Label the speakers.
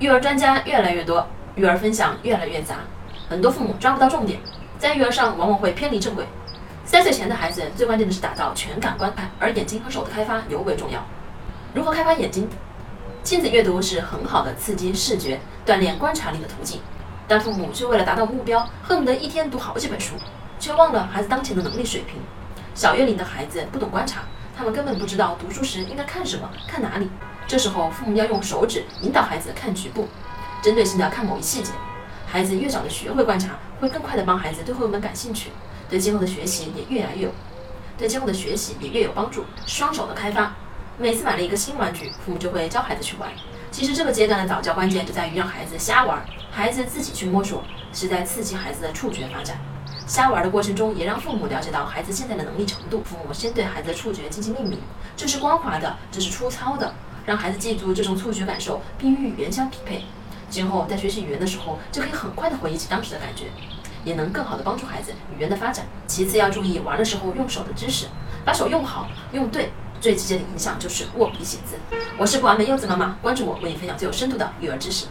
Speaker 1: 育儿专家越来越多，育儿分享越来越杂，很多父母抓不到重点，在育儿上往往会偏离正轨。三岁前的孩子最关键的是打造全感观看，而眼睛和手的开发尤为重要。如何开发眼睛？亲子阅读是很好的刺激视觉、锻炼观察力的途径，但父母却为了达到目标，恨不得一天读好几本书，却忘了孩子当前的能力水平。小月龄的孩子不懂观察，他们根本不知道读书时应该看什么、看哪里。这时候，父母要用手指引导孩子看局部，针对性的看某一细节。孩子越早的学会观察，会更快的帮孩子对绘本感兴趣，对今后的学习也越来越有，对今后的学习也越有帮助。双手的开发，每次买了一个新玩具，父母就会教孩子去玩。其实这个阶段的早教关键就在于让孩子瞎玩，孩子自己去摸索，是在刺激孩子的触觉发展。瞎玩的过程中，也让父母了解到孩子现在的能力程度。父母先对孩子的触觉进行命名，这是光滑的，这是粗糙的。让孩子记住这种触觉感受，并与语言相匹配，今后在学习语言的时候，就可以很快的回忆起当时的感觉，也能更好的帮助孩子语言的发展。其次要注意玩的时候用手的知识，把手用好用对，最直接的影响就是握笔写字。我是不完美柚子妈妈，关注我，为你分享最有深度的育儿知识。